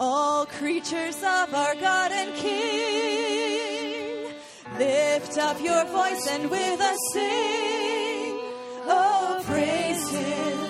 all creatures of our God and King. Lift up your voice and with us sing, oh, praise Him.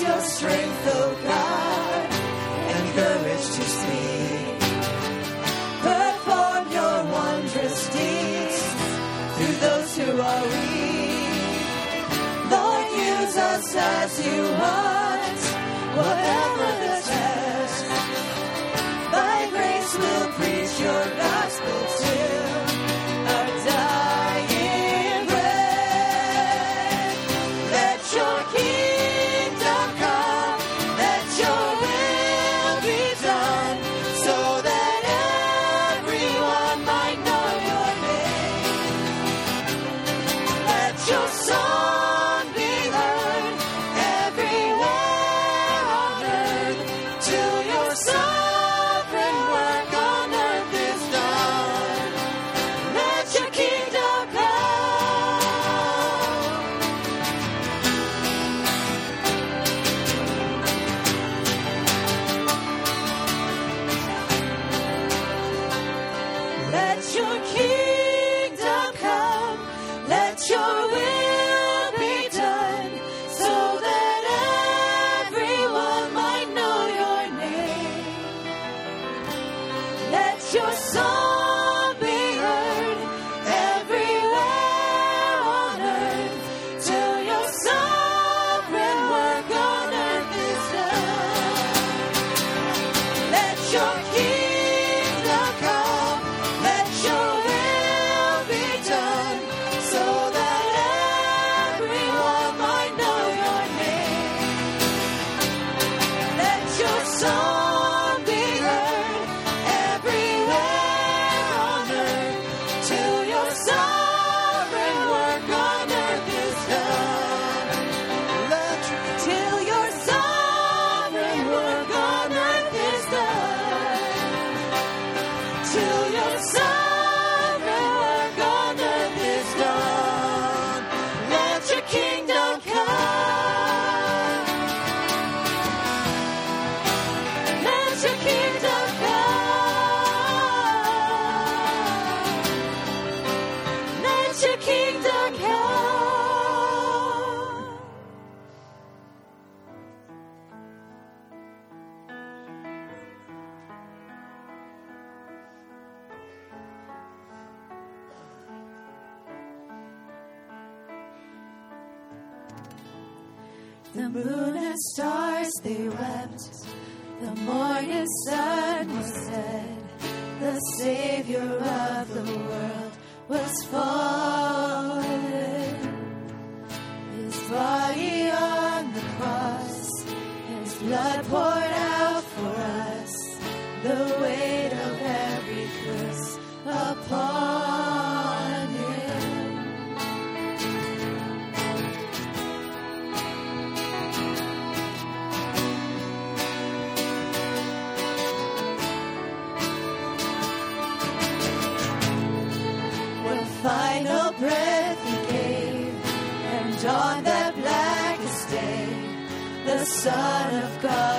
your strength, O oh God. they wept, the morning sun was set. The Savior of the world was fallen. His body Son of God.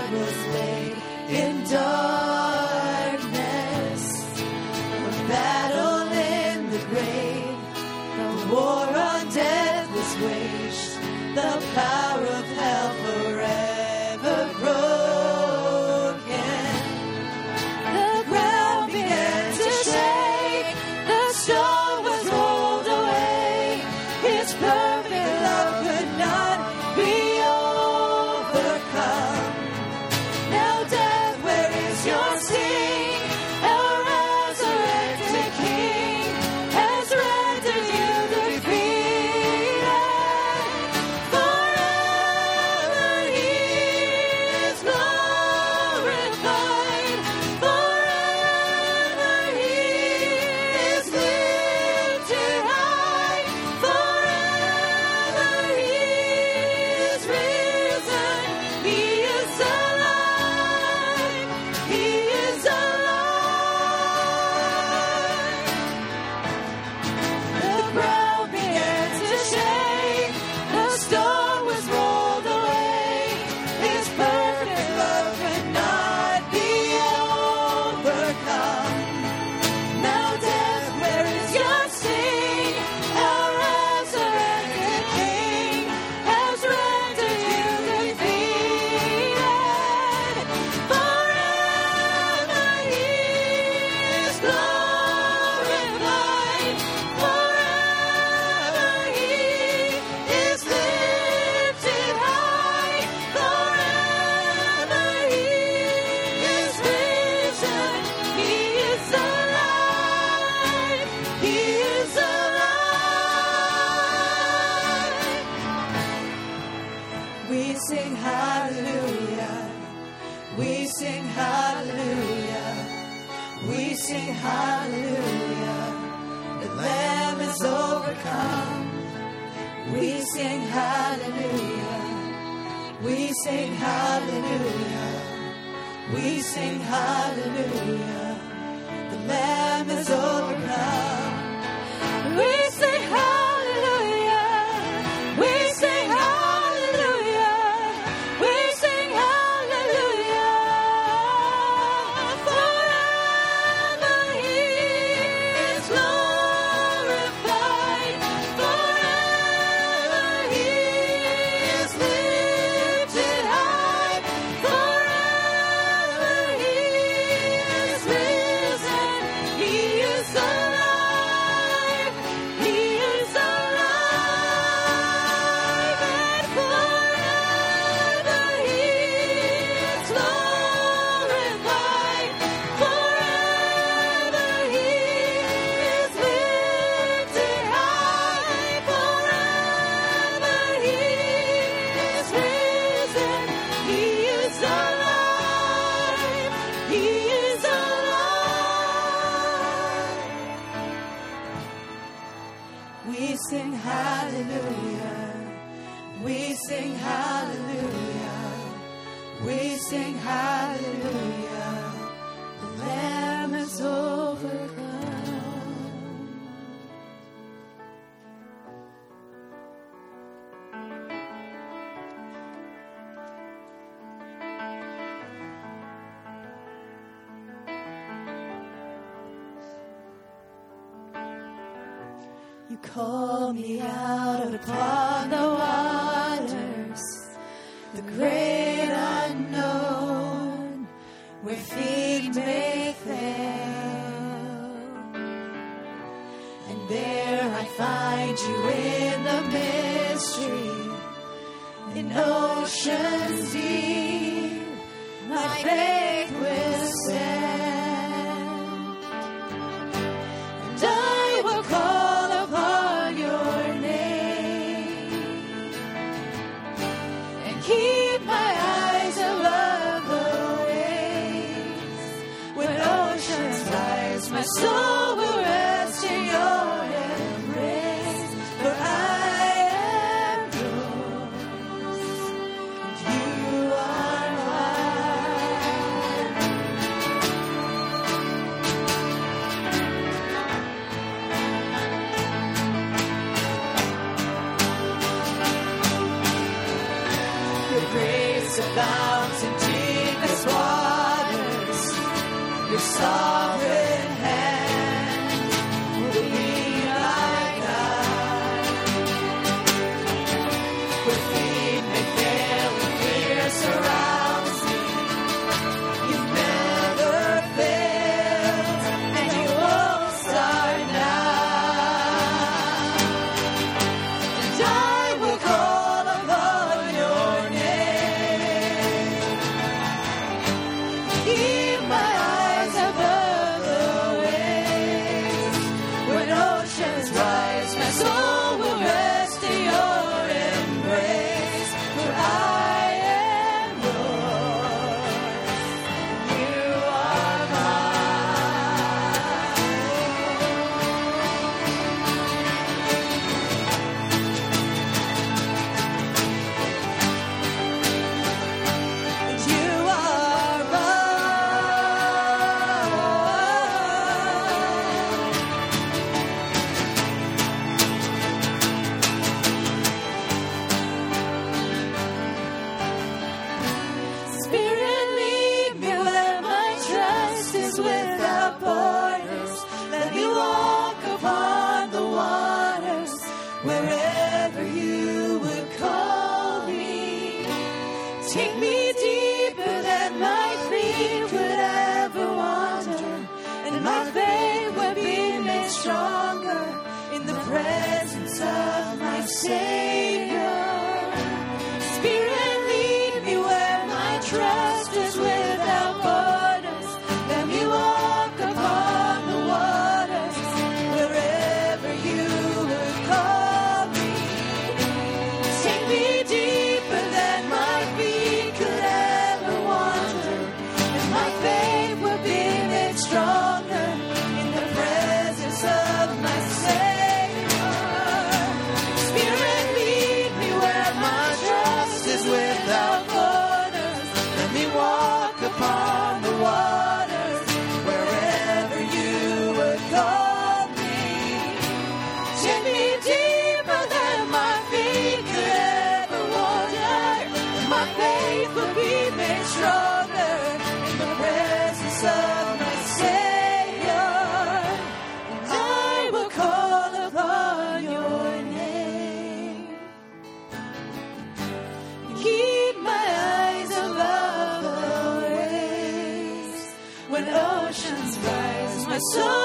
Rise,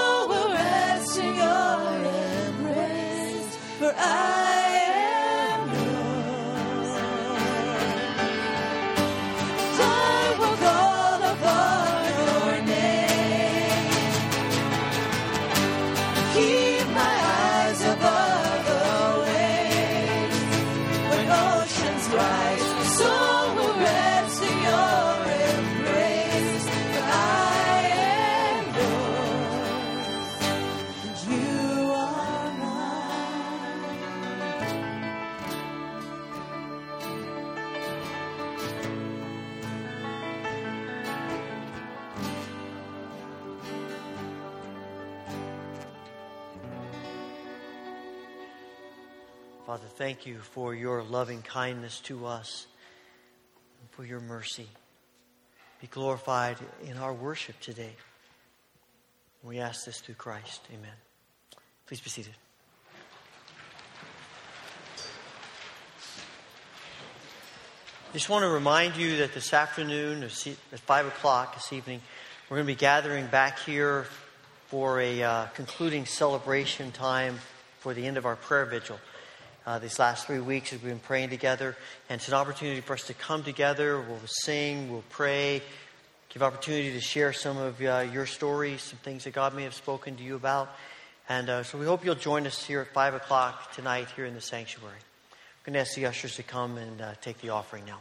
thank you for your loving kindness to us and for your mercy. Be glorified in our worship today. We ask this through Christ. Amen. Please be seated. I just want to remind you that this afternoon at 5 o'clock this evening, we're going to be gathering back here for a uh, concluding celebration time for the end of our prayer vigil. Uh, these last three weeks, we've been praying together, and it's an opportunity for us to come together. We'll sing, we'll pray, give opportunity to share some of uh, your stories, some things that God may have spoken to you about. And uh, so we hope you'll join us here at 5 o'clock tonight here in the sanctuary. I'm going to ask the ushers to come and uh, take the offering now.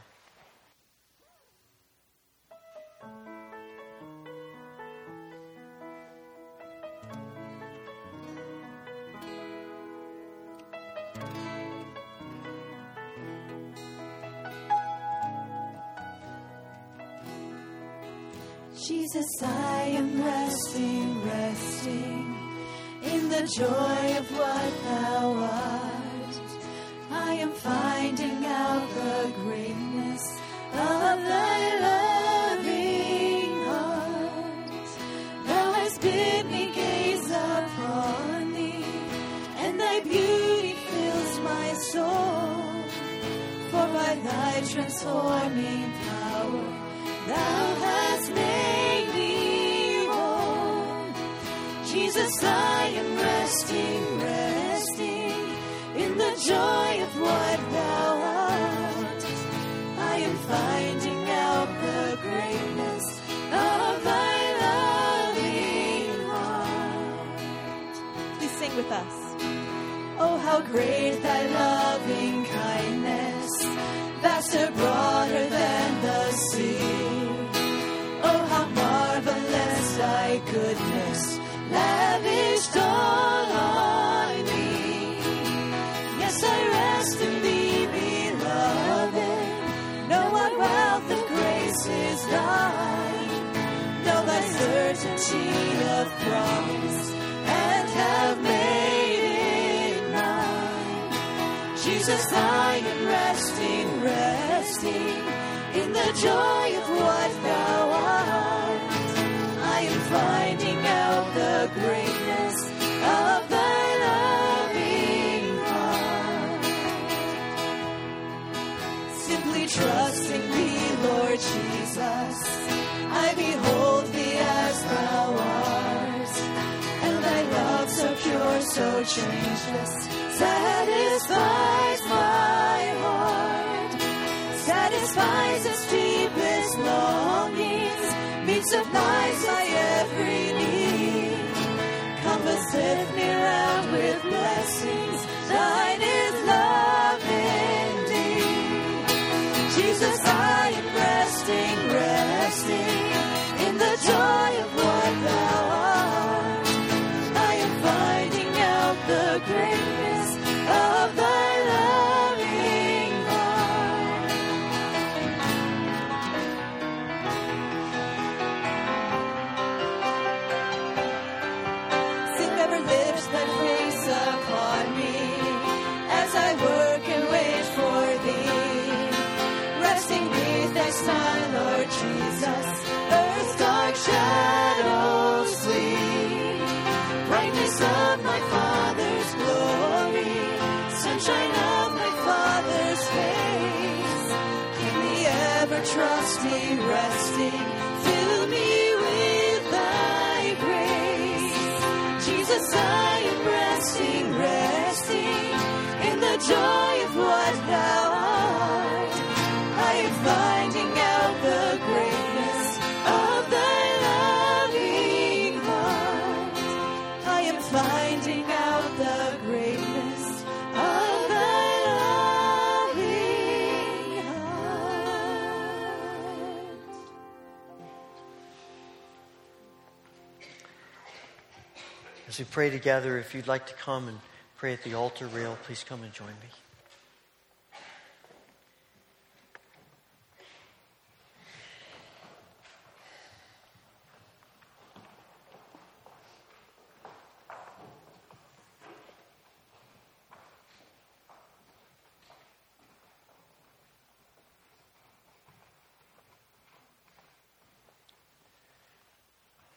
So changeless, satisfies my heart. Satisfies its deepest longings, meets supplies my every need. Compasseth me round with blessings, thine is love indeed. Jesus, I am resting, resting in the joy of what out resting, fill me with thy grace. Jesus, I am resting, resting in the joy of what thou We pray together, if you'd like to come and pray at the altar rail, please come and join me.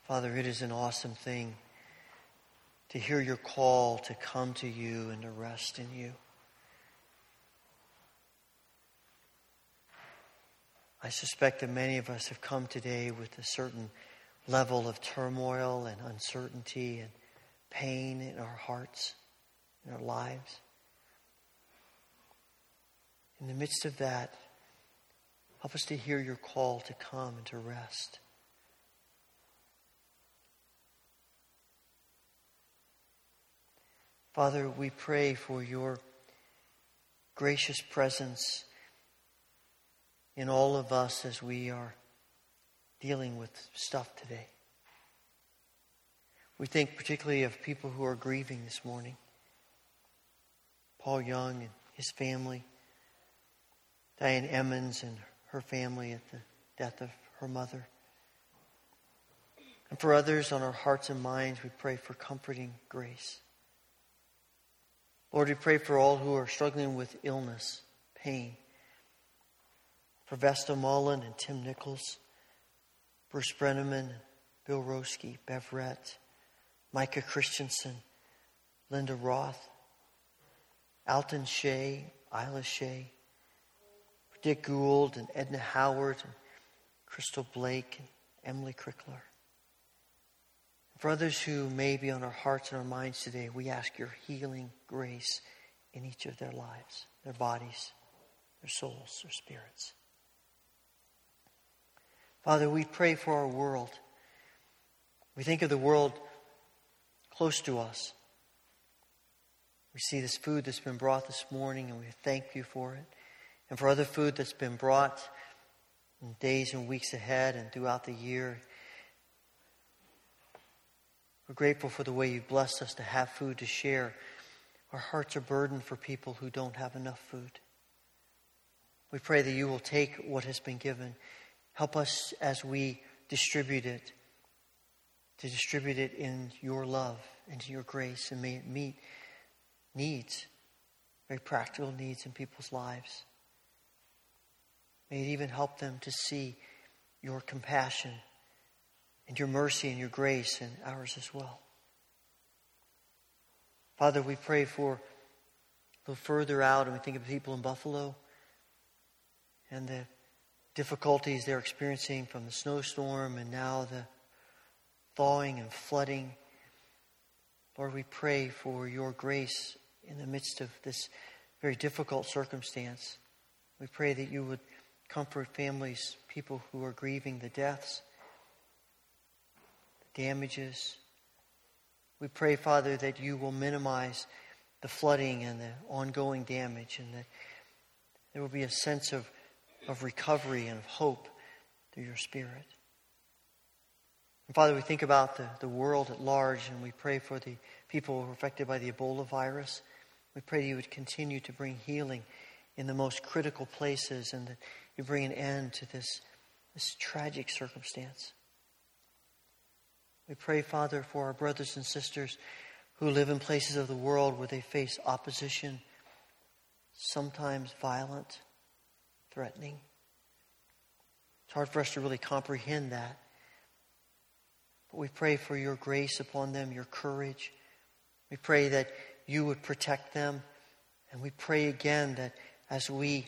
Father, it is an awesome thing to hear your call to come to you and to rest in you. I suspect that many of us have come today with a certain level of turmoil and uncertainty and pain in our hearts, in our lives. In the midst of that, help us to hear your call to come and to rest. Father, we pray for your gracious presence in all of us as we are dealing with stuff today. We think particularly of people who are grieving this morning. Paul Young and his family, Diane Emmons and her family at the death of her mother. And for others on our hearts and minds, we pray for comforting grace. Lord, we pray for all who are struggling with illness, pain. For Vesta Mullen and Tim Nichols, Bruce Brenneman, Bill Roski, Bev Rett, Micah Christensen, Linda Roth, Alton Shea, Isla Shea, Dick Gould and Edna Howard and Crystal Blake and Emily Crickler. For others who may be on our hearts and our minds today, we ask your healing grace in each of their lives, their bodies, their souls, their spirits. Father, we pray for our world. We think of the world close to us. We see this food that's been brought this morning, and we thank you for it. And for other food that's been brought in days and weeks ahead and throughout the year. We're grateful for the way you've blessed us to have food to share. Our hearts are burdened for people who don't have enough food. We pray that you will take what has been given. Help us as we distribute it to distribute it in your love and your grace, and may it meet needs, very practical needs in people's lives. May it even help them to see your compassion and your mercy and your grace and ours as well. Father, we pray for a little further out, and we think of people in Buffalo and the difficulties they're experiencing from the snowstorm and now the thawing and flooding. Lord, we pray for your grace in the midst of this very difficult circumstance. We pray that you would comfort families, people who are grieving the deaths damages. We pray, Father, that you will minimize the flooding and the ongoing damage and that there will be a sense of, of recovery and of hope through your Spirit. And Father, we think about the, the world at large and we pray for the people who are affected by the Ebola virus. We pray that you would continue to bring healing in the most critical places and that you bring an end to this, this tragic circumstance. We pray, Father, for our brothers and sisters who live in places of the world where they face opposition, sometimes violent, threatening. It's hard for us to really comprehend that. But we pray for your grace upon them, your courage. We pray that you would protect them. And we pray again that as we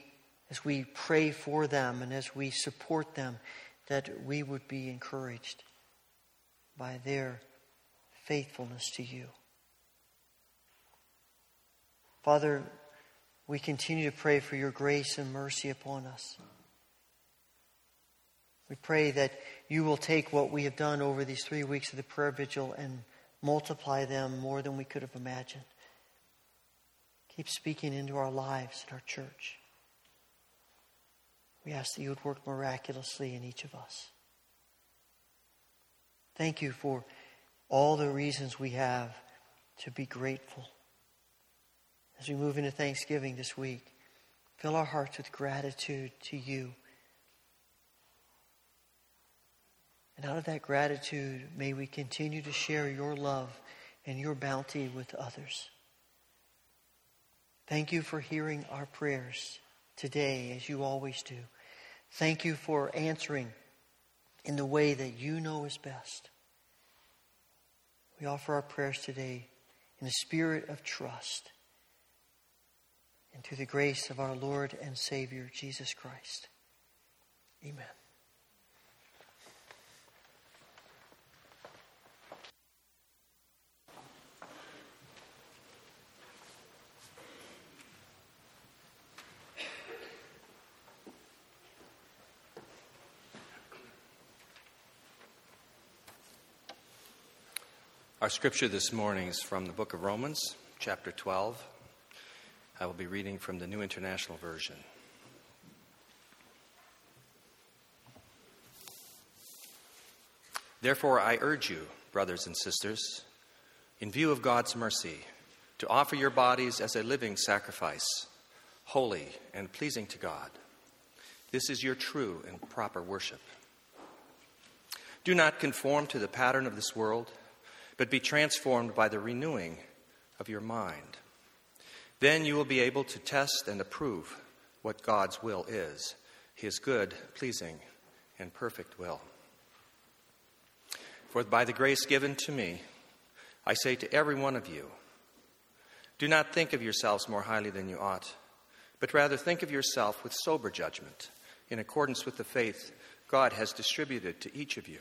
as we pray for them and as we support them, that we would be encouraged by their faithfulness to you. Father, we continue to pray for your grace and mercy upon us. We pray that you will take what we have done over these three weeks of the prayer vigil and multiply them more than we could have imagined. Keep speaking into our lives and our church. We ask that you would work miraculously in each of us. Thank you for all the reasons we have to be grateful. As we move into Thanksgiving this week, fill our hearts with gratitude to you. And out of that gratitude, may we continue to share your love and your bounty with others. Thank you for hearing our prayers today, as you always do. Thank you for answering in the way that you know is best. We offer our prayers today in a spirit of trust and through the grace of our Lord and Savior, Jesus Christ. Amen. Our scripture this morning is from the book of Romans, chapter 12. I will be reading from the New International Version. Therefore, I urge you, brothers and sisters, in view of God's mercy, to offer your bodies as a living sacrifice, holy and pleasing to God. This is your true and proper worship. Do not conform to the pattern of this world but be transformed by the renewing of your mind. Then you will be able to test and approve what God's will is his good, pleasing, and perfect will. For by the grace given to me, I say to every one of you, do not think of yourselves more highly than you ought, but rather think of yourself with sober judgment, in accordance with the faith God has distributed to each of you.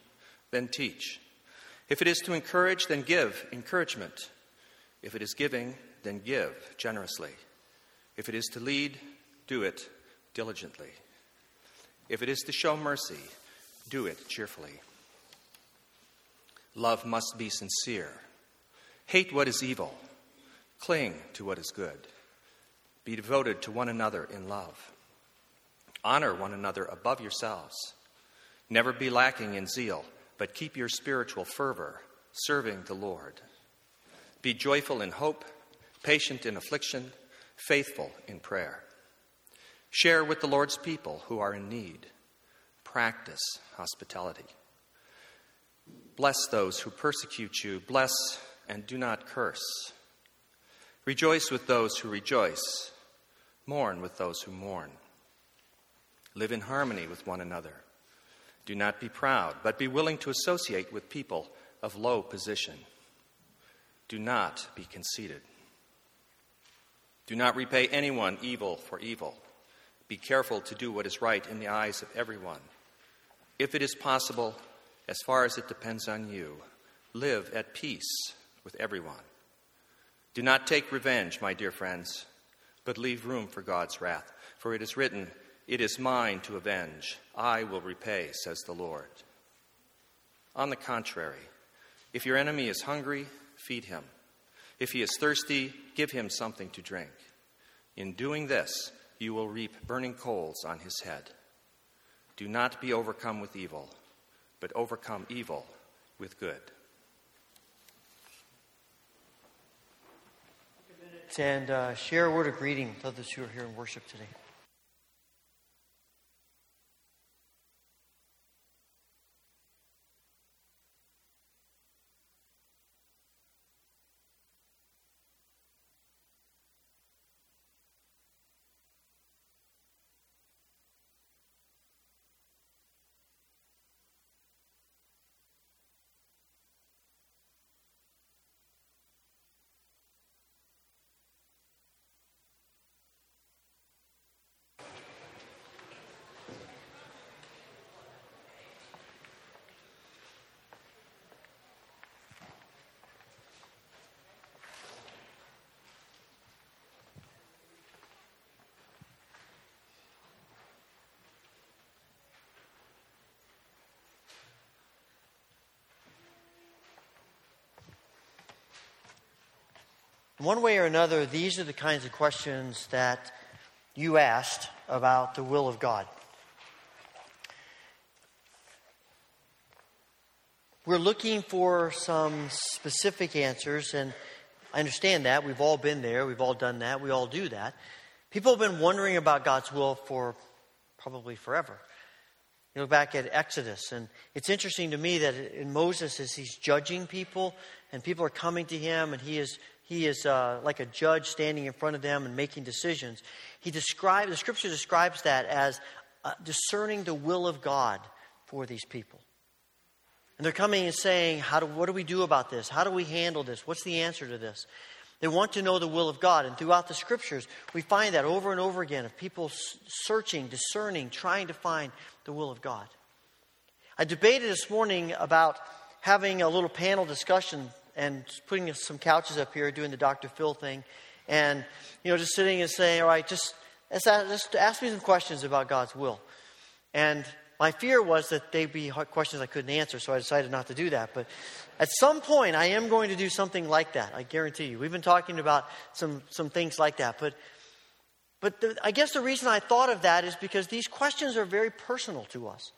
then teach. If it is to encourage, then give encouragement. If it is giving, then give generously. If it is to lead, do it diligently. If it is to show mercy, do it cheerfully. Love must be sincere. Hate what is evil. Cling to what is good. Be devoted to one another in love. Honor one another above yourselves. Never be lacking in zeal but keep your spiritual fervor, serving the Lord. Be joyful in hope, patient in affliction, faithful in prayer. Share with the Lord's people who are in need. Practice hospitality. Bless those who persecute you. Bless and do not curse. Rejoice with those who rejoice. Mourn with those who mourn. Live in harmony with one another. Do not be proud, but be willing to associate with people of low position. Do not be conceited. Do not repay anyone evil for evil. Be careful to do what is right in the eyes of everyone. If it is possible, as far as it depends on you, live at peace with everyone. Do not take revenge, my dear friends, but leave room for God's wrath. For it is written, it is mine to avenge. I will repay, says the Lord. On the contrary, if your enemy is hungry, feed him. If he is thirsty, give him something to drink. In doing this, you will reap burning coals on his head. Do not be overcome with evil, but overcome evil with good. And uh, share a word of greeting to those who are here in worship today. One way or another, these are the kinds of questions that you asked about the will of God. We're looking for some specific answers, and I understand that. We've all been there, we've all done that, we all do that. People have been wondering about God's will for probably forever. You look back at Exodus, and it's interesting to me that in Moses, as he's judging people, and people are coming to him, and he is he is uh, like a judge standing in front of them and making decisions. He describes the scripture describes that as uh, discerning the will of God for these people. And they're coming and saying, How do, What do we do about this? How do we handle this? What's the answer to this? They want to know the will of God. And throughout the scriptures, we find that over and over again of people searching, discerning, trying to find the will of God. I debated this morning about having a little panel discussion and putting some couches up here, doing the Dr. Phil thing, and you know, just sitting and saying, "All right, just just ask me some questions about God's will." And my fear was that they'd be questions I couldn't answer, so I decided not to do that. But at some point, I am going to do something like that. I guarantee you. We've been talking about some, some things like that. But, but the, I guess the reason I thought of that is because these questions are very personal to us.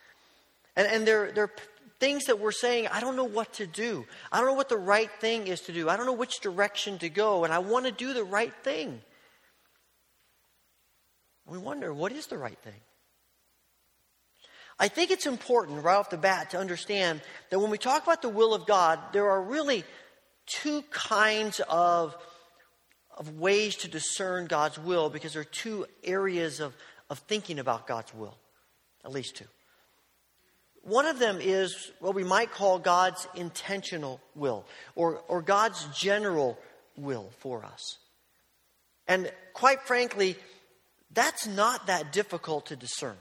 And, and they're, they're things that we're saying, I don't know what to do. I don't know what the right thing is to do. I don't know which direction to go, and I want to do the right thing. We wonder, what is the right thing? I think it's important right off the bat to understand that when we talk about the will of God, there are really two kinds of, of ways to discern God's will because there are two areas of, of thinking about God's will, at least two. One of them is what we might call God's intentional will or, or God's general will for us. And quite frankly, that's not that difficult to discern.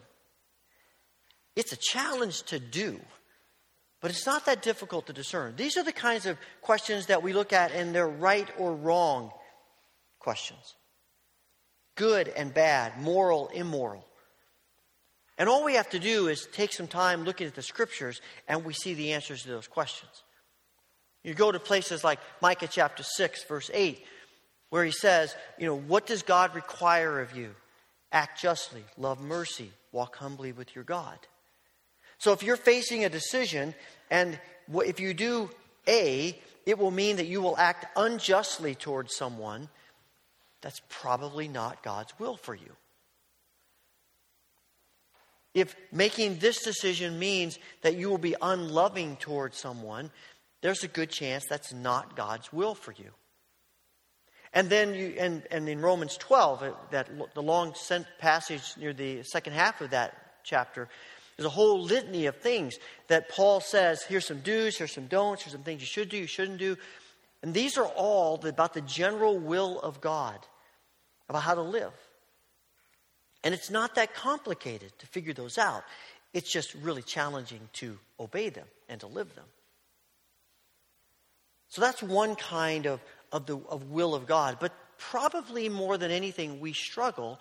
It's a challenge to do, but it's not that difficult to discern. These are the kinds of questions that we look at, and they're right or wrong questions good and bad, moral, immoral. And all we have to do is take some time looking at the scriptures, and we see the answers to those questions. You go to places like Micah chapter 6, verse 8, where he says, You know, what does God require of you? Act justly, love mercy, walk humbly with your God. So if you're facing a decision, and if you do A, it will mean that you will act unjustly towards someone. That's probably not God's will for you. If making this decision means that you will be unloving towards someone, there's a good chance that's not God's will for you. And then you, and, and in Romans 12, uh, that the long sent passage near the second half of that chapter, there's a whole litany of things that Paul says here's some do's, here's some don'ts, here's some things you should do, you shouldn't do. And these are all about the general will of God, about how to live. And it's not that complicated to figure those out. It's just really challenging to obey them and to live them. So that's one kind of, of the of will of God. But probably more than anything, we struggle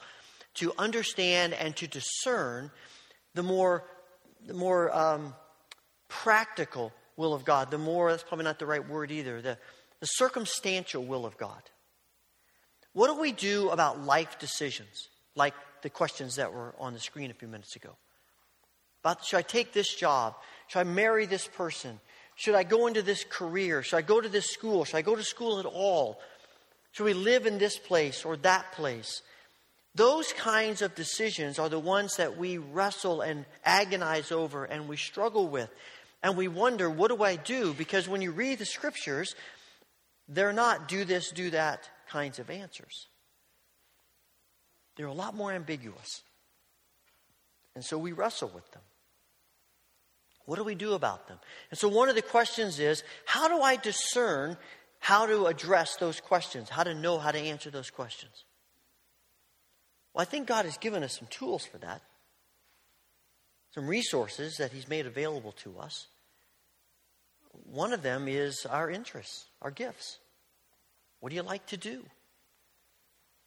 to understand and to discern the more, the more um, practical will of God, the more, that's probably not the right word either, the, the circumstantial will of God. What do we do about life decisions, like the questions that were on the screen a few minutes ago? About should I take this job? Should I marry this person? Should I go into this career? Should I go to this school? Should I go to school at all? Should we live in this place or that place? Those kinds of decisions are the ones that we wrestle and agonize over and we struggle with. And we wonder, what do I do? Because when you read the scriptures, they're not do this, do that kinds of answers. They're a lot more ambiguous. And so we wrestle with them. What do we do about them? And so one of the questions is how do I discern how to address those questions, how to know how to answer those questions? Well, I think God has given us some tools for that, some resources that He's made available to us. One of them is our interests, our gifts. What do you like to do?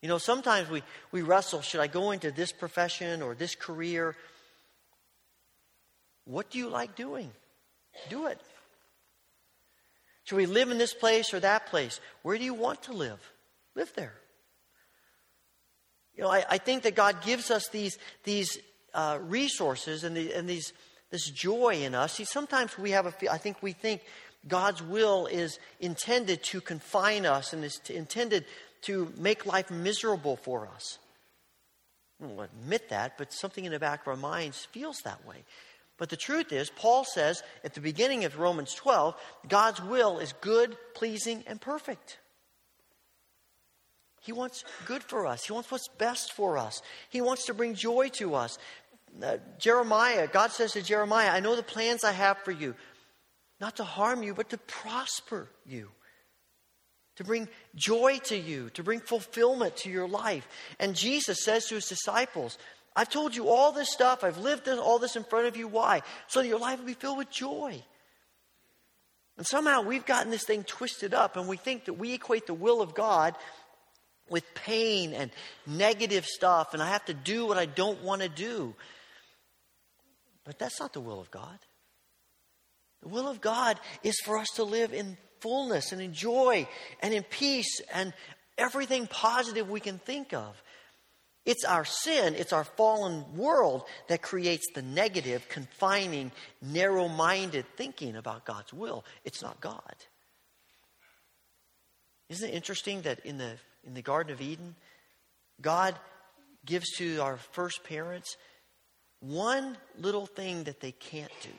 You know, sometimes we, we wrestle should I go into this profession or this career? What do you like doing? Do it. Should we live in this place or that place? Where do you want to live? Live there. You know, I, I think that God gives us these, these uh, resources and, the, and these, this joy in us. See, sometimes we have a, I think we think God's will is intended to confine us and is intended to make life miserable for us. We won't admit that, but something in the back of our minds feels that way. But the truth is, Paul says at the beginning of Romans 12, God's will is good, pleasing, and perfect. He wants good for us. He wants what's best for us. He wants to bring joy to us. Uh, Jeremiah, God says to Jeremiah, I know the plans I have for you, not to harm you, but to prosper you, to bring joy to you, to bring fulfillment to your life. And Jesus says to his disciples, I've told you all this stuff. I've lived all this in front of you. Why? So that your life will be filled with joy. And somehow we've gotten this thing twisted up and we think that we equate the will of God with pain and negative stuff and I have to do what I don't want to do. But that's not the will of God. The will of God is for us to live in fullness and in joy and in peace and everything positive we can think of. It's our sin, it's our fallen world that creates the negative, confining, narrow minded thinking about God's will. It's not God. Isn't it interesting that in the, in the Garden of Eden, God gives to our first parents one little thing that they can't do,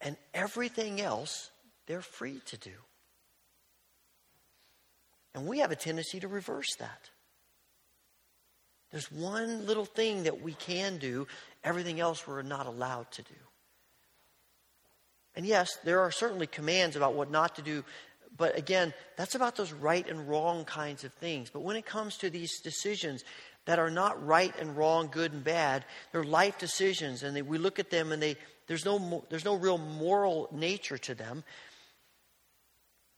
and everything else they're free to do. And we have a tendency to reverse that. There's one little thing that we can do, everything else we're not allowed to do. And yes, there are certainly commands about what not to do, but again, that's about those right and wrong kinds of things. But when it comes to these decisions that are not right and wrong, good and bad, they're life decisions, and they, we look at them and they, there's, no, there's no real moral nature to them.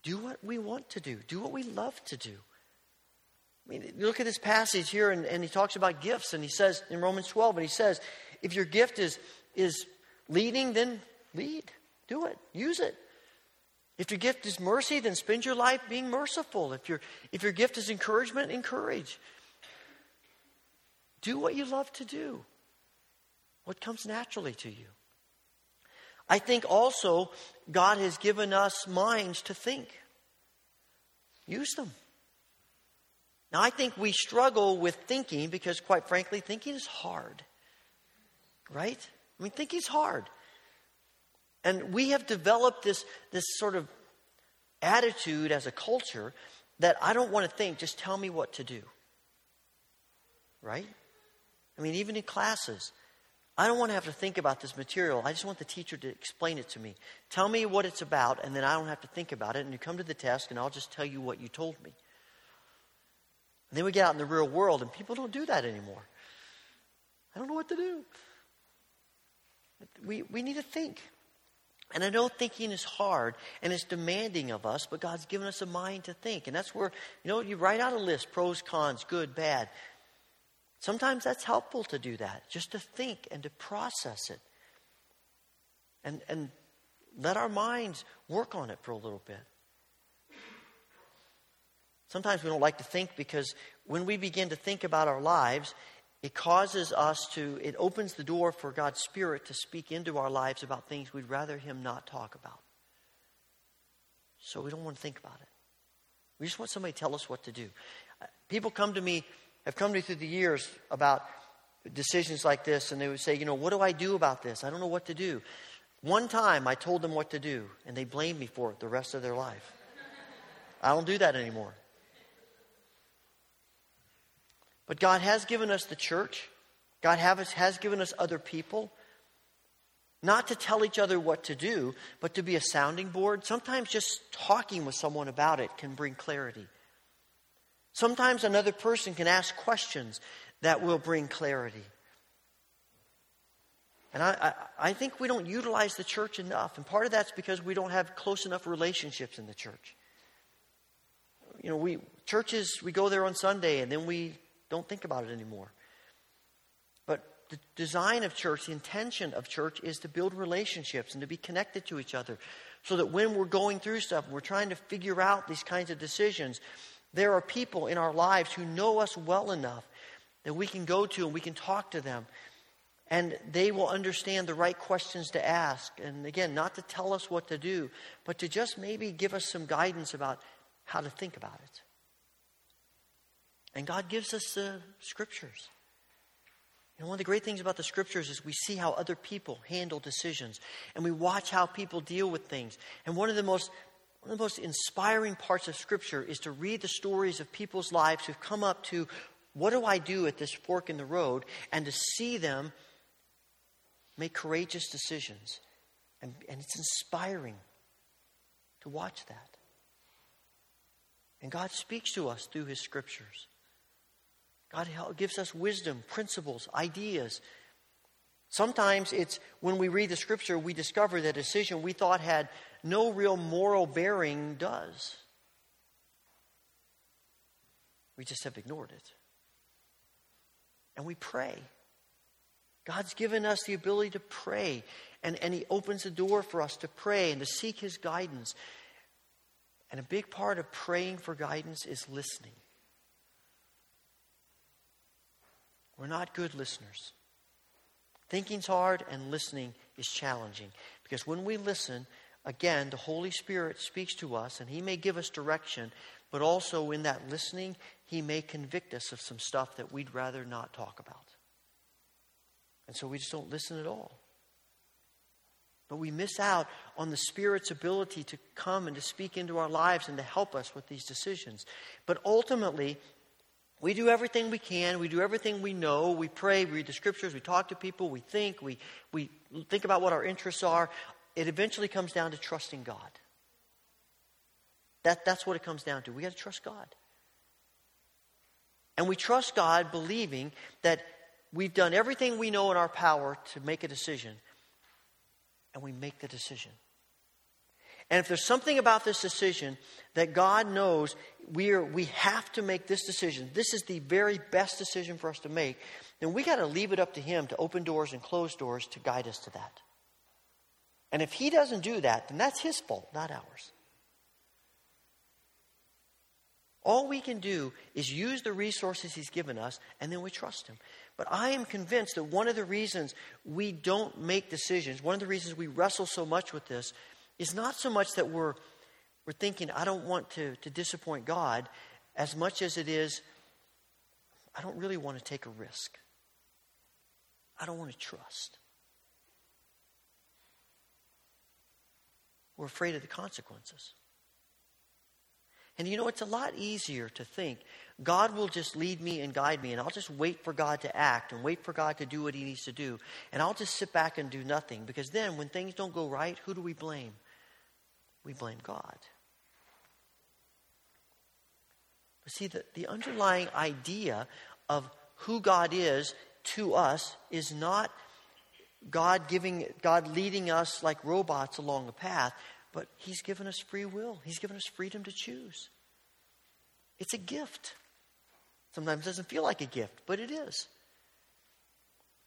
Do what we want to do, do what we love to do. I mean, look at this passage here, and, and he talks about gifts, and he says in Romans 12, and he says, if your gift is, is leading, then lead. Do it. Use it. If your gift is mercy, then spend your life being merciful. If, your if your gift is encouragement, encourage. Do what you love to do, what comes naturally to you. I think also God has given us minds to think. Use them. Now, I think we struggle with thinking because, quite frankly, thinking is hard. Right? I mean, thinking is hard. And we have developed this, this sort of attitude as a culture that I don't want to think, just tell me what to do. Right? I mean, even in classes, I don't want to have to think about this material. I just want the teacher to explain it to me. Tell me what it's about, and then I don't have to think about it. And you come to the test, and I'll just tell you what you told me. And then we get out in the real world, and people don't do that anymore. I don't know what to do. We, we need to think. And I know thinking is hard and it's demanding of us, but God's given us a mind to think. And that's where, you know, you write out a list pros, cons, good, bad. Sometimes that's helpful to do that, just to think and to process it. And, and let our minds work on it for a little bit. Sometimes we don't like to think because when we begin to think about our lives, it causes us to, it opens the door for God's Spirit to speak into our lives about things we'd rather Him not talk about. So we don't want to think about it. We just want somebody to tell us what to do. People come to me, have come to me through the years about decisions like this, and they would say, you know, what do I do about this? I don't know what to do. One time I told them what to do, and they blamed me for it the rest of their life. I don't do that anymore. But God has given us the church, God has, has given us other people. Not to tell each other what to do, but to be a sounding board. Sometimes just talking with someone about it can bring clarity. Sometimes another person can ask questions that will bring clarity. And I, I, I, think we don't utilize the church enough. And part of that's because we don't have close enough relationships in the church. You know, we churches, we go there on Sunday and then we don't think about it anymore. But the design of church, the intention of church is to build relationships and to be connected to each other. So that when we're going through stuff we're trying to figure out these kinds of decisions, there are people in our lives who know us well enough that we can go to and we can talk to them. And they will understand the right questions to ask. And again, not to tell us what to do, but to just maybe give us some guidance about how to think about it. And God gives us the scriptures. And one of the great things about the scriptures is we see how other people handle decisions and we watch how people deal with things. And one of the most one of the most inspiring parts of scripture is to read the stories of people's lives who've come up to what do I do at this fork in the road and to see them make courageous decisions. And, and it's inspiring to watch that. And God speaks to us through his scriptures. God gives us wisdom, principles, ideas. Sometimes it's when we read the scripture, we discover that a decision we thought had no real moral bearing does. We just have ignored it. And we pray. God's given us the ability to pray, and, and He opens the door for us to pray and to seek His guidance. And a big part of praying for guidance is listening. We're not good listeners. Thinking's hard and listening is challenging because when we listen, again, the Holy Spirit speaks to us and He may give us direction, but also in that listening, He may convict us of some stuff that we'd rather not talk about. And so we just don't listen at all. But we miss out on the Spirit's ability to come and to speak into our lives and to help us with these decisions. But ultimately, we do everything we can. We do everything we know. We pray, we read the scriptures, we talk to people, we think, we, we think about what our interests are. It eventually comes down to trusting God. That, that's what it comes down to. We got to trust God. And we trust God believing that we've done everything we know in our power to make a decision, and we make the decision. And if there's something about this decision that God knows we, are, we have to make this decision, this is the very best decision for us to make, then we got to leave it up to Him to open doors and close doors to guide us to that. And if He doesn't do that, then that's His fault, not ours. All we can do is use the resources He's given us, and then we trust Him. But I am convinced that one of the reasons we don't make decisions, one of the reasons we wrestle so much with this, is not so much that we're, we're thinking, I don't want to, to disappoint God, as much as it is, I don't really want to take a risk. I don't want to trust. We're afraid of the consequences. And you know, it's a lot easier to think God will just lead me and guide me, and I'll just wait for God to act and wait for God to do what He needs to do. And I'll just sit back and do nothing. Because then, when things don't go right, who do we blame? we blame God. But see, the, the underlying idea of who God is to us is not God giving God leading us like robots along a path, but He's given us free will. He's given us freedom to choose. It's a gift. Sometimes it doesn't feel like a gift, but it is.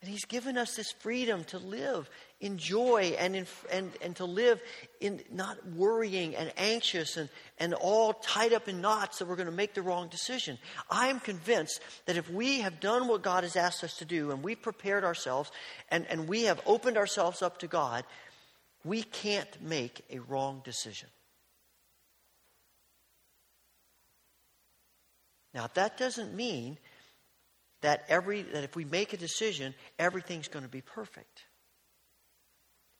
And He's given us this freedom to live in joy and, in, and, and to live in not worrying and anxious and, and all tied up in knots that we're going to make the wrong decision. I am convinced that if we have done what God has asked us to do and we've prepared ourselves and, and we have opened ourselves up to God, we can't make a wrong decision. Now, that doesn't mean that every that if we make a decision, everything's going to be perfect.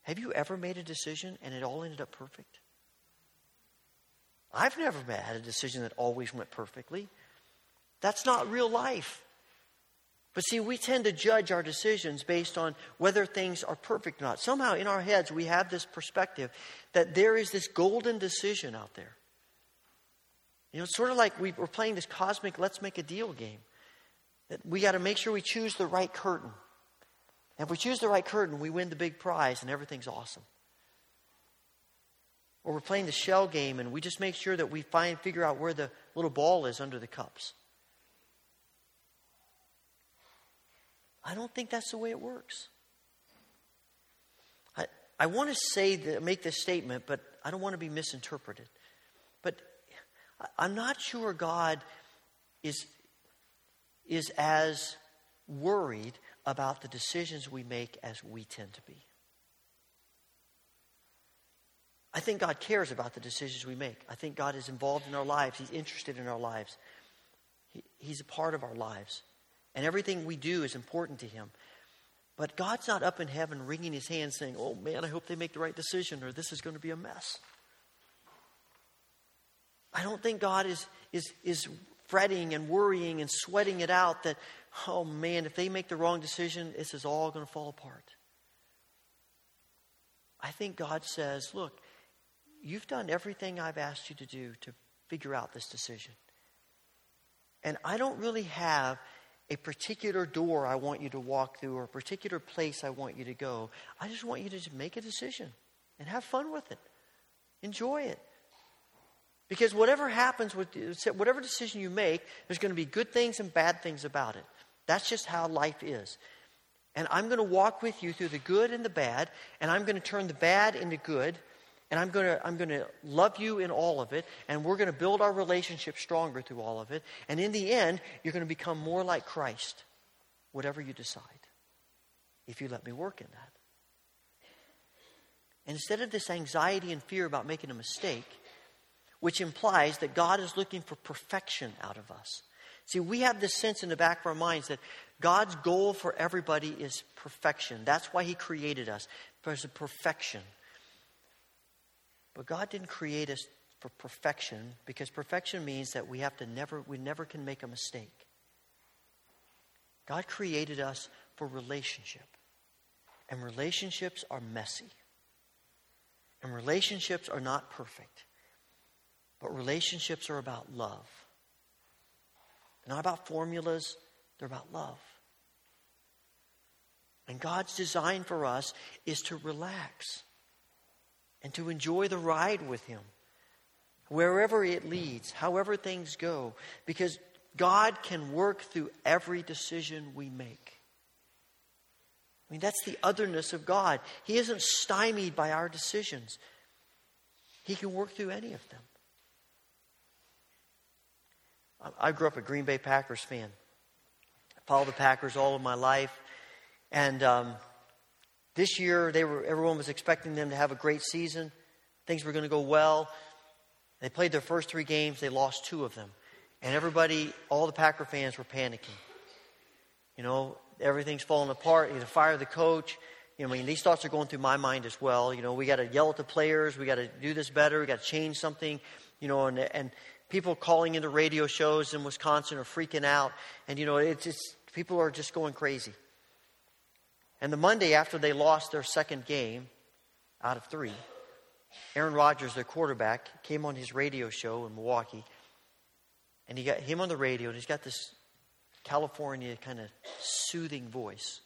Have you ever made a decision and it all ended up perfect? I've never had a decision that always went perfectly. That's not real life. But see, we tend to judge our decisions based on whether things are perfect or not. Somehow in our heads, we have this perspective that there is this golden decision out there. You know, it's sort of like we, are playing this cosmic let's make a deal game that we got to make sure we choose the right curtain. And if we choose the right curtain, we win the big prize and everything's awesome. Or we're playing the shell game and we just make sure that we find figure out where the little ball is under the cups. I don't think that's the way it works. I, I want to say that, make this statement, but I don't want to be misinterpreted. But I'm not sure God is, is as worried about the decisions we make as we tend to be. I think God cares about the decisions we make. I think God is involved in our lives. He's interested in our lives. He, he's a part of our lives. And everything we do is important to Him. But God's not up in heaven wringing His hands saying, oh man, I hope they make the right decision or this is going to be a mess. I don't think God is, is, is fretting and worrying and sweating it out that, oh man, if they make the wrong decision, this is all going to fall apart. I think God says, look, you've done everything I've asked you to do to figure out this decision. And I don't really have a particular door I want you to walk through or a particular place I want you to go. I just want you to just make a decision and have fun with it. Enjoy it. Because whatever happens with whatever decision you make, there's going to be good things and bad things about it. That's just how life is. And I'm going to walk with you through the good and the bad, and I'm going to turn the bad into good, and I'm going to, I'm going to love you in all of it, and we're going to build our relationship stronger through all of it. And in the end, you're going to become more like Christ, whatever you decide, if you let me work in that. Instead of this anxiety and fear about making a mistake, which implies that God is looking for perfection out of us. See, we have this sense in the back of our minds that God's goal for everybody is perfection. That's why He created us, for perfection. But God didn't create us for perfection because perfection means that we have to never, we never can make a mistake. God created us for relationship. And relationships are messy. And relationships are not perfect. But relationships are about love. They're not about formulas, they're about love. And God's design for us is to relax and to enjoy the ride with Him, wherever it leads, however things go, because God can work through every decision we make. I mean, that's the otherness of God. He isn't stymied by our decisions, He can work through any of them. I grew up a Green Bay Packers fan. I followed the Packers all of my life. And um, this year, they were, everyone was expecting them to have a great season. Things were going to go well. They played their first three games, they lost two of them. And everybody, all the Packer fans were panicking. You know, everything's falling apart. You to fire the coach. You know, I mean, these thoughts are going through my mind as well. You know, we got to yell at the players. We got to do this better. We got to change something. You know, and and people calling into radio shows in Wisconsin are freaking out. And you know, it's just people are just going crazy. And the Monday after they lost their second game out of three, Aaron Rodgers, their quarterback, came on his radio show in Milwaukee. And he got him on the radio, and he's got this California kind of soothing voice.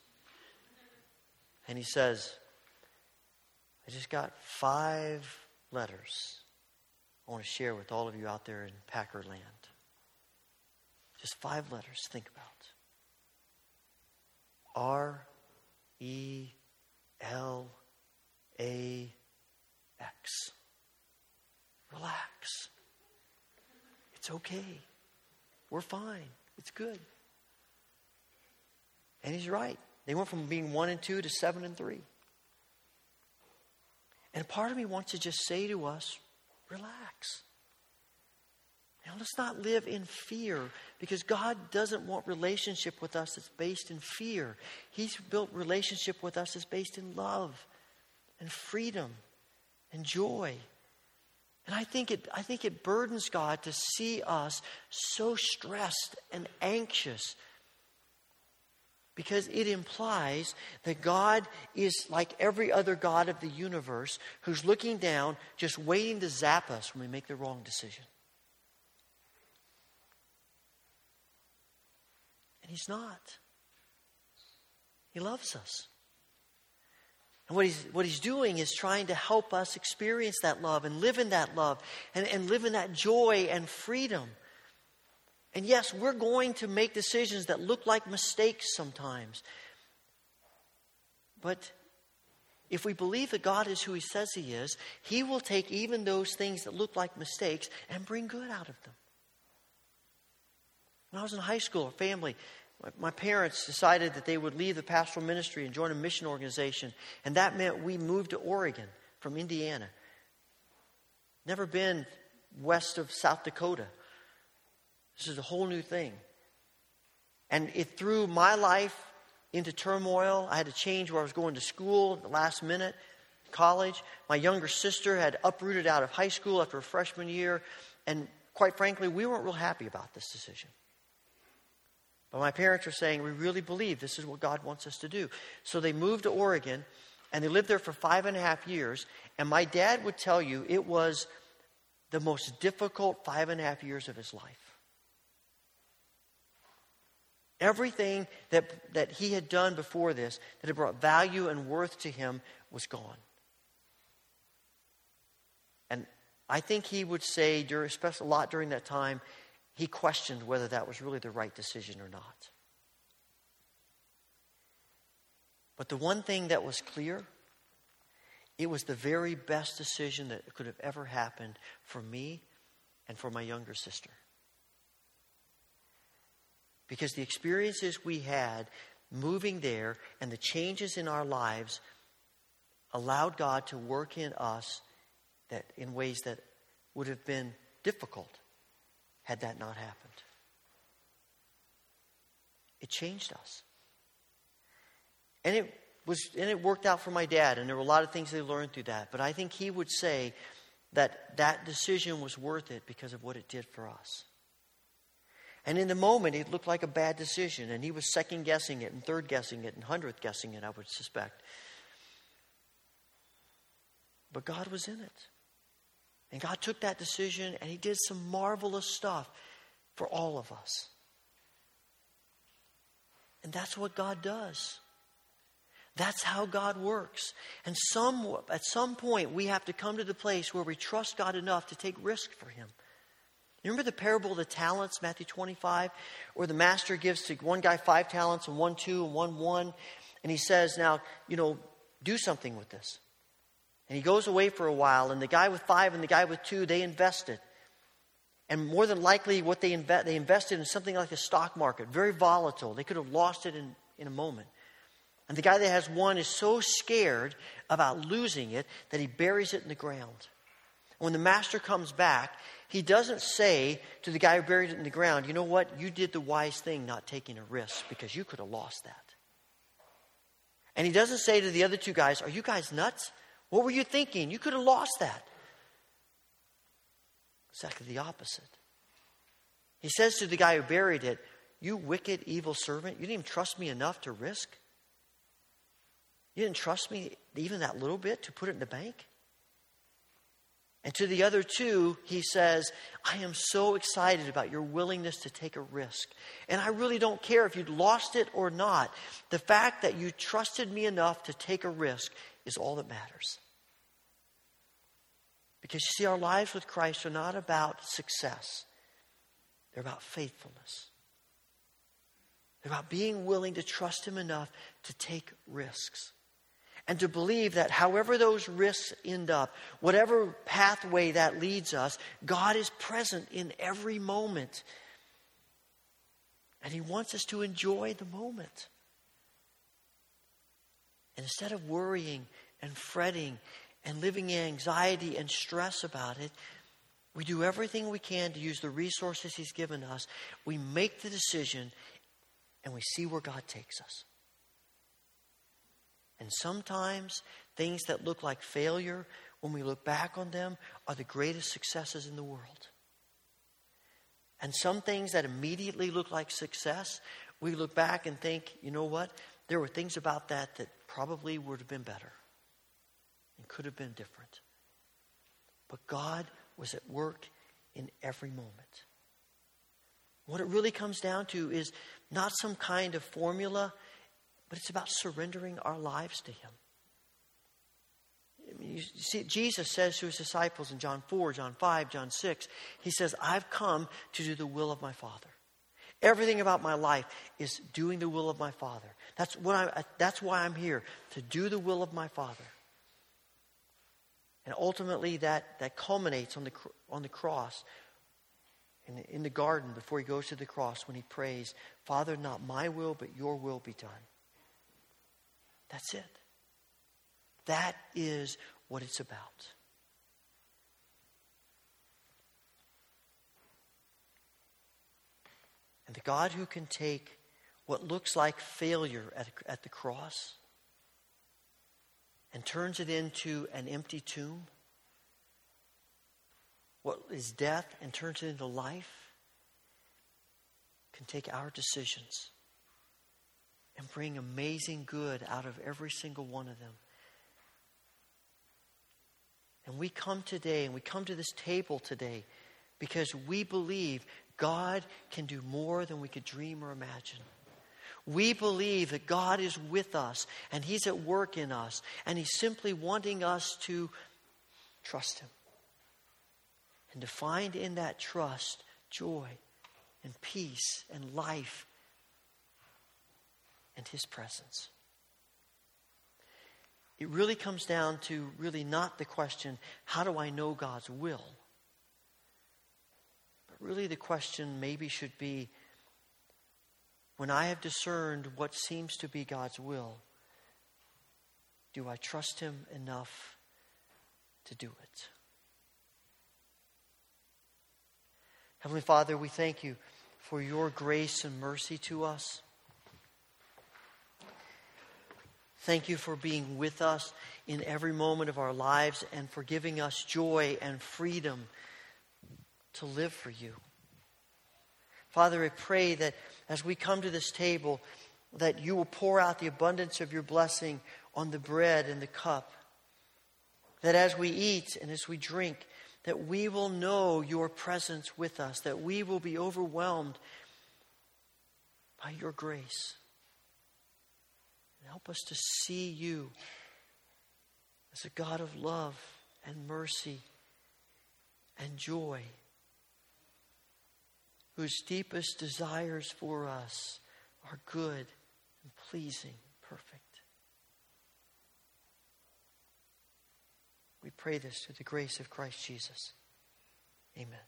And he says, I just got five letters I want to share with all of you out there in Packerland. Just five letters, think about. R E L A X. Relax. It's okay. We're fine. It's good. And he's right. They went from being one and two to seven and three. And a part of me wants to just say to us, relax. Now, let's not live in fear because God doesn't want relationship with us that's based in fear. He's built relationship with us that's based in love and freedom and joy. And I think it, I think it burdens God to see us so stressed and anxious because it implies that God is like every other God of the universe who's looking down, just waiting to zap us when we make the wrong decision. And He's not. He loves us. And what he's, what he's doing is trying to help us experience that love and live in that love and, and live in that joy and freedom. And yes, we're going to make decisions that look like mistakes sometimes. But if we believe that God is who He says He is, He will take even those things that look like mistakes and bring good out of them. When I was in high school, a family, my parents decided that they would leave the pastoral ministry and join a mission organization, and that meant we moved to Oregon from Indiana. Never been west of South Dakota. This is a whole new thing. And it threw my life into turmoil. I had to change where I was going to school at the last minute, college. My younger sister had uprooted out of high school after a freshman year. And quite frankly, we weren't real happy about this decision. But my parents are saying, we really believe this is what God wants us to do. So they moved to Oregon and they lived there for five and a half years. And my dad would tell you it was the most difficult five and a half years of his life. Everything that, that he had done before this that had brought value and worth to him was gone. And I think he would say, during, especially a lot during that time, he questioned whether that was really the right decision or not. But the one thing that was clear, it was the very best decision that could have ever happened for me and for my younger sister. Because the experiences we had moving there and the changes in our lives allowed God to work in us that in ways that would have been difficult had that not happened. It changed us. And it was and it worked out for my dad and there were a lot of things they learned through that, but I think he would say that that decision was worth it because of what it did for us. And in the moment, it looked like a bad decision, and he was second guessing it, and third guessing it, and hundredth guessing it, I would suspect. But God was in it. And God took that decision, and he did some marvelous stuff for all of us. And that's what God does. That's how God works. And some, at some point, we have to come to the place where we trust God enough to take risk for Him. You remember the parable of the talents, Matthew 25, where the master gives to one guy five talents and one two and one one, and he says, Now, you know, do something with this. And he goes away for a while, and the guy with five and the guy with two, they invested. And more than likely, what they, inve- they invested in something like the stock market, very volatile. They could have lost it in, in a moment. And the guy that has one is so scared about losing it that he buries it in the ground. When the master comes back, he doesn't say to the guy who buried it in the ground, you know what? You did the wise thing not taking a risk because you could have lost that. And he doesn't say to the other two guys, Are you guys nuts? What were you thinking? You could have lost that. Exactly the opposite. He says to the guy who buried it, You wicked, evil servant, you didn't even trust me enough to risk? You didn't trust me even that little bit to put it in the bank? And to the other two, he says, I am so excited about your willingness to take a risk. And I really don't care if you'd lost it or not. The fact that you trusted me enough to take a risk is all that matters. Because you see, our lives with Christ are not about success, they're about faithfulness. They're about being willing to trust Him enough to take risks and to believe that however those risks end up, whatever pathway that leads us, God is present in every moment. And He wants us to enjoy the moment. And instead of worrying and fretting and living in anxiety and stress about it, we do everything we can to use the resources He's given us. We make the decision and we see where God takes us. And sometimes things that look like failure, when we look back on them, are the greatest successes in the world. And some things that immediately look like success, we look back and think, you know what? There were things about that that probably would have been better and could have been different. But God was at work in every moment. What it really comes down to is not some kind of formula but it's about surrendering our lives to Him. I mean, you see, Jesus says to his disciples in John 4, John 5, John 6, He says, I've come to do the will of my Father. Everything about my life is doing the will of my Father. That's, what I, that's why I'm here, to do the will of my Father. And ultimately, that, that culminates on the, on the cross, in the, in the garden before he goes to the cross when he prays, Father, not my will, but your will be done. That's it. That is what it's about. And the God who can take what looks like failure at, at the cross and turns it into an empty tomb? What is death and turns it into life? Can take our decisions and bring amazing good out of every single one of them. And we come today and we come to this table today because we believe God can do more than we could dream or imagine. We believe that God is with us and He's at work in us, and He's simply wanting us to trust Him and to find in that trust joy and peace and life and His presence. It really comes down to really not the question, how do I know God's will? But really the question maybe should be, when I have discerned what seems to be God's will, do I trust Him enough to do it? Heavenly Father, we thank you for your grace and mercy to us. Thank you for being with us in every moment of our lives and for giving us joy and freedom to live for you. Father, I pray that as we come to this table, that you will pour out the abundance of your blessing on the bread and the cup. That as we eat and as we drink, that we will know your presence with us, that we will be overwhelmed by your grace. Help us to see you as a God of love and mercy and joy, whose deepest desires for us are good and pleasing, perfect. We pray this through the grace of Christ Jesus. Amen.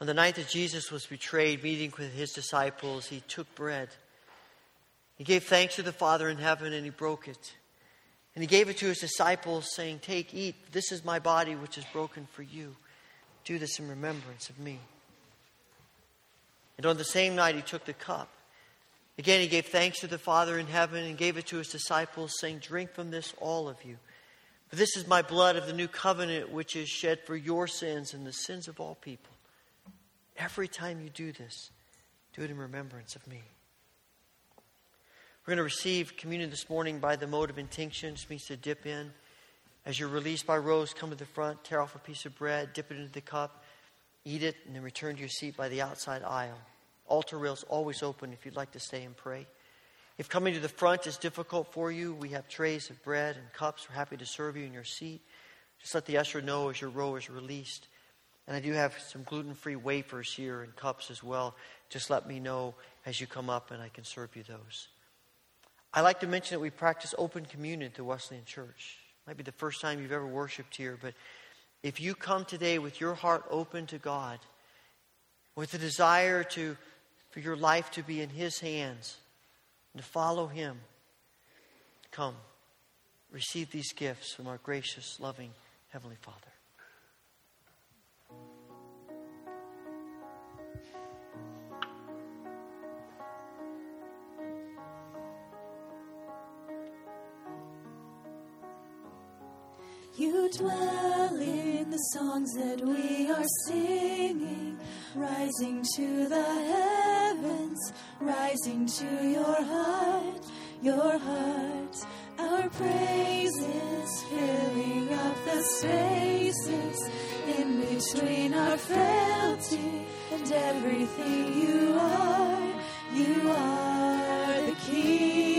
On the night that Jesus was betrayed, meeting with his disciples, he took bread. He gave thanks to the Father in heaven and he broke it. And he gave it to his disciples, saying, Take, eat. This is my body, which is broken for you. Do this in remembrance of me. And on the same night, he took the cup. Again, he gave thanks to the Father in heaven and gave it to his disciples, saying, Drink from this, all of you. For this is my blood of the new covenant, which is shed for your sins and the sins of all people. Every time you do this, do it in remembrance of me. We're going to receive communion this morning by the mode of intinction, which means to dip in. As you're released by rows, come to the front, tear off a piece of bread, dip it into the cup, eat it, and then return to your seat by the outside aisle. Altar rails always open if you'd like to stay and pray. If coming to the front is difficult for you, we have trays of bread and cups. We're happy to serve you in your seat. Just let the usher know as your row is released. And I do have some gluten free wafers here and cups as well. Just let me know as you come up and I can serve you those. I like to mention that we practice open communion at the Wesleyan Church. It might be the first time you've ever worshiped here, but if you come today with your heart open to God, with a desire to for your life to be in His hands and to follow Him. Come, receive these gifts from our gracious, loving Heavenly Father. You dwell in the songs that we are singing, rising to the heavens, rising to your heart, your heart. Our praises filling up the spaces in between our frailty and everything you are. You are the keeper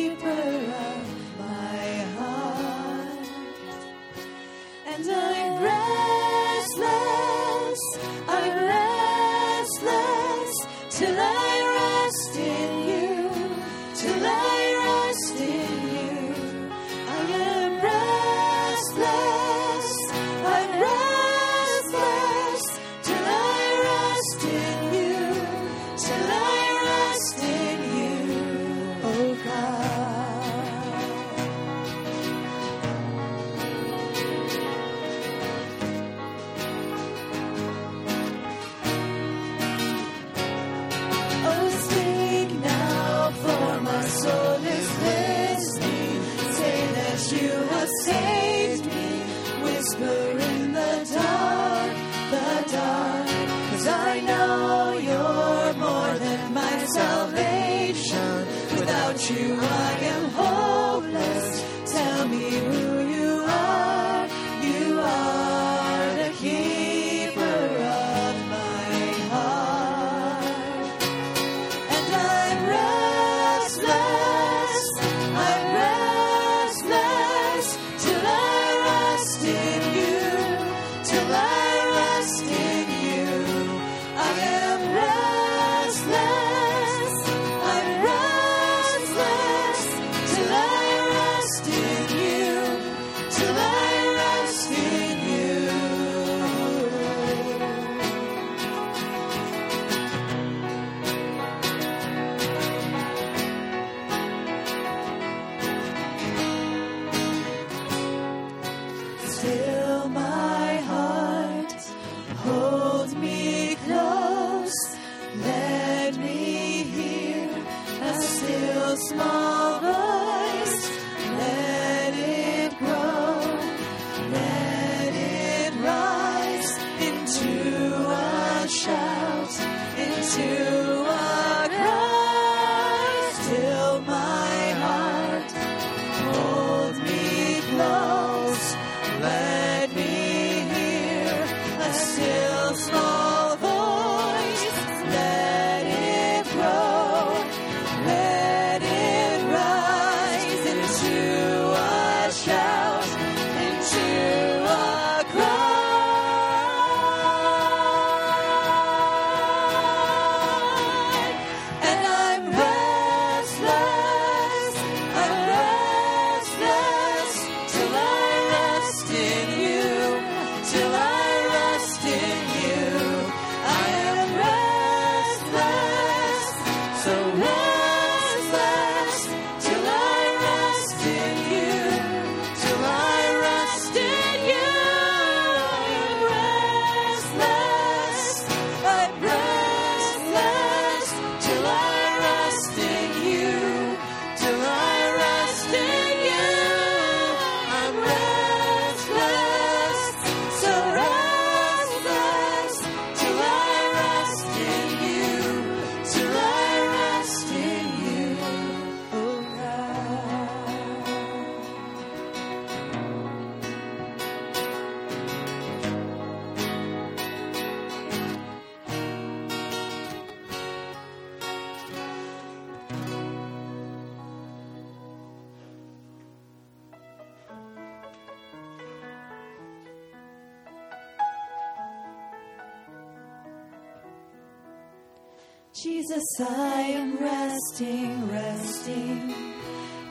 Jesus, I am resting, resting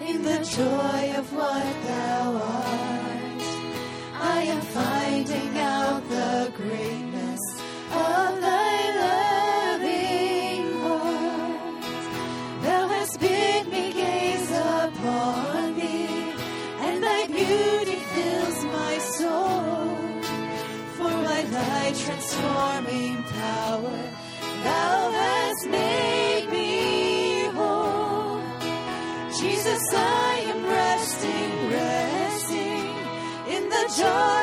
in the joy of what thou art. joy.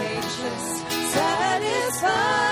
Changeless satisfies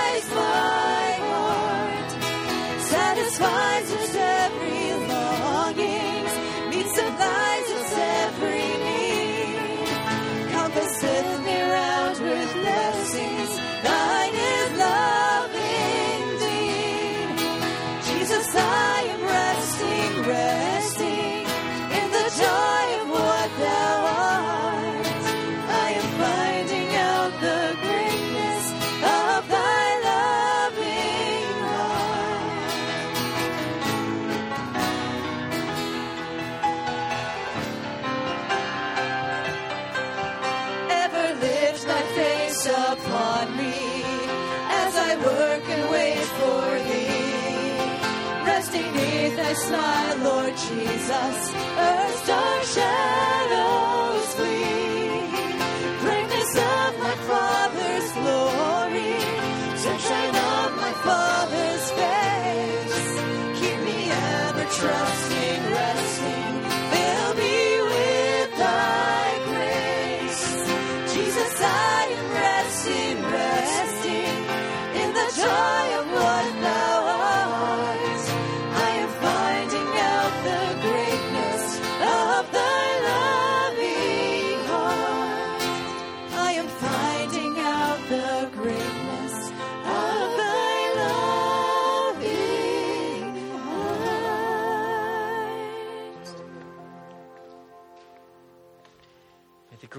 Neath thy smile, Lord Jesus, earth's dark shadows flee. Brightness of my Father's glory, sunshine of my Father's face. Keep me ever trusting, resting, fill me with thy grace. Jesus, I am resting, resting in the joy of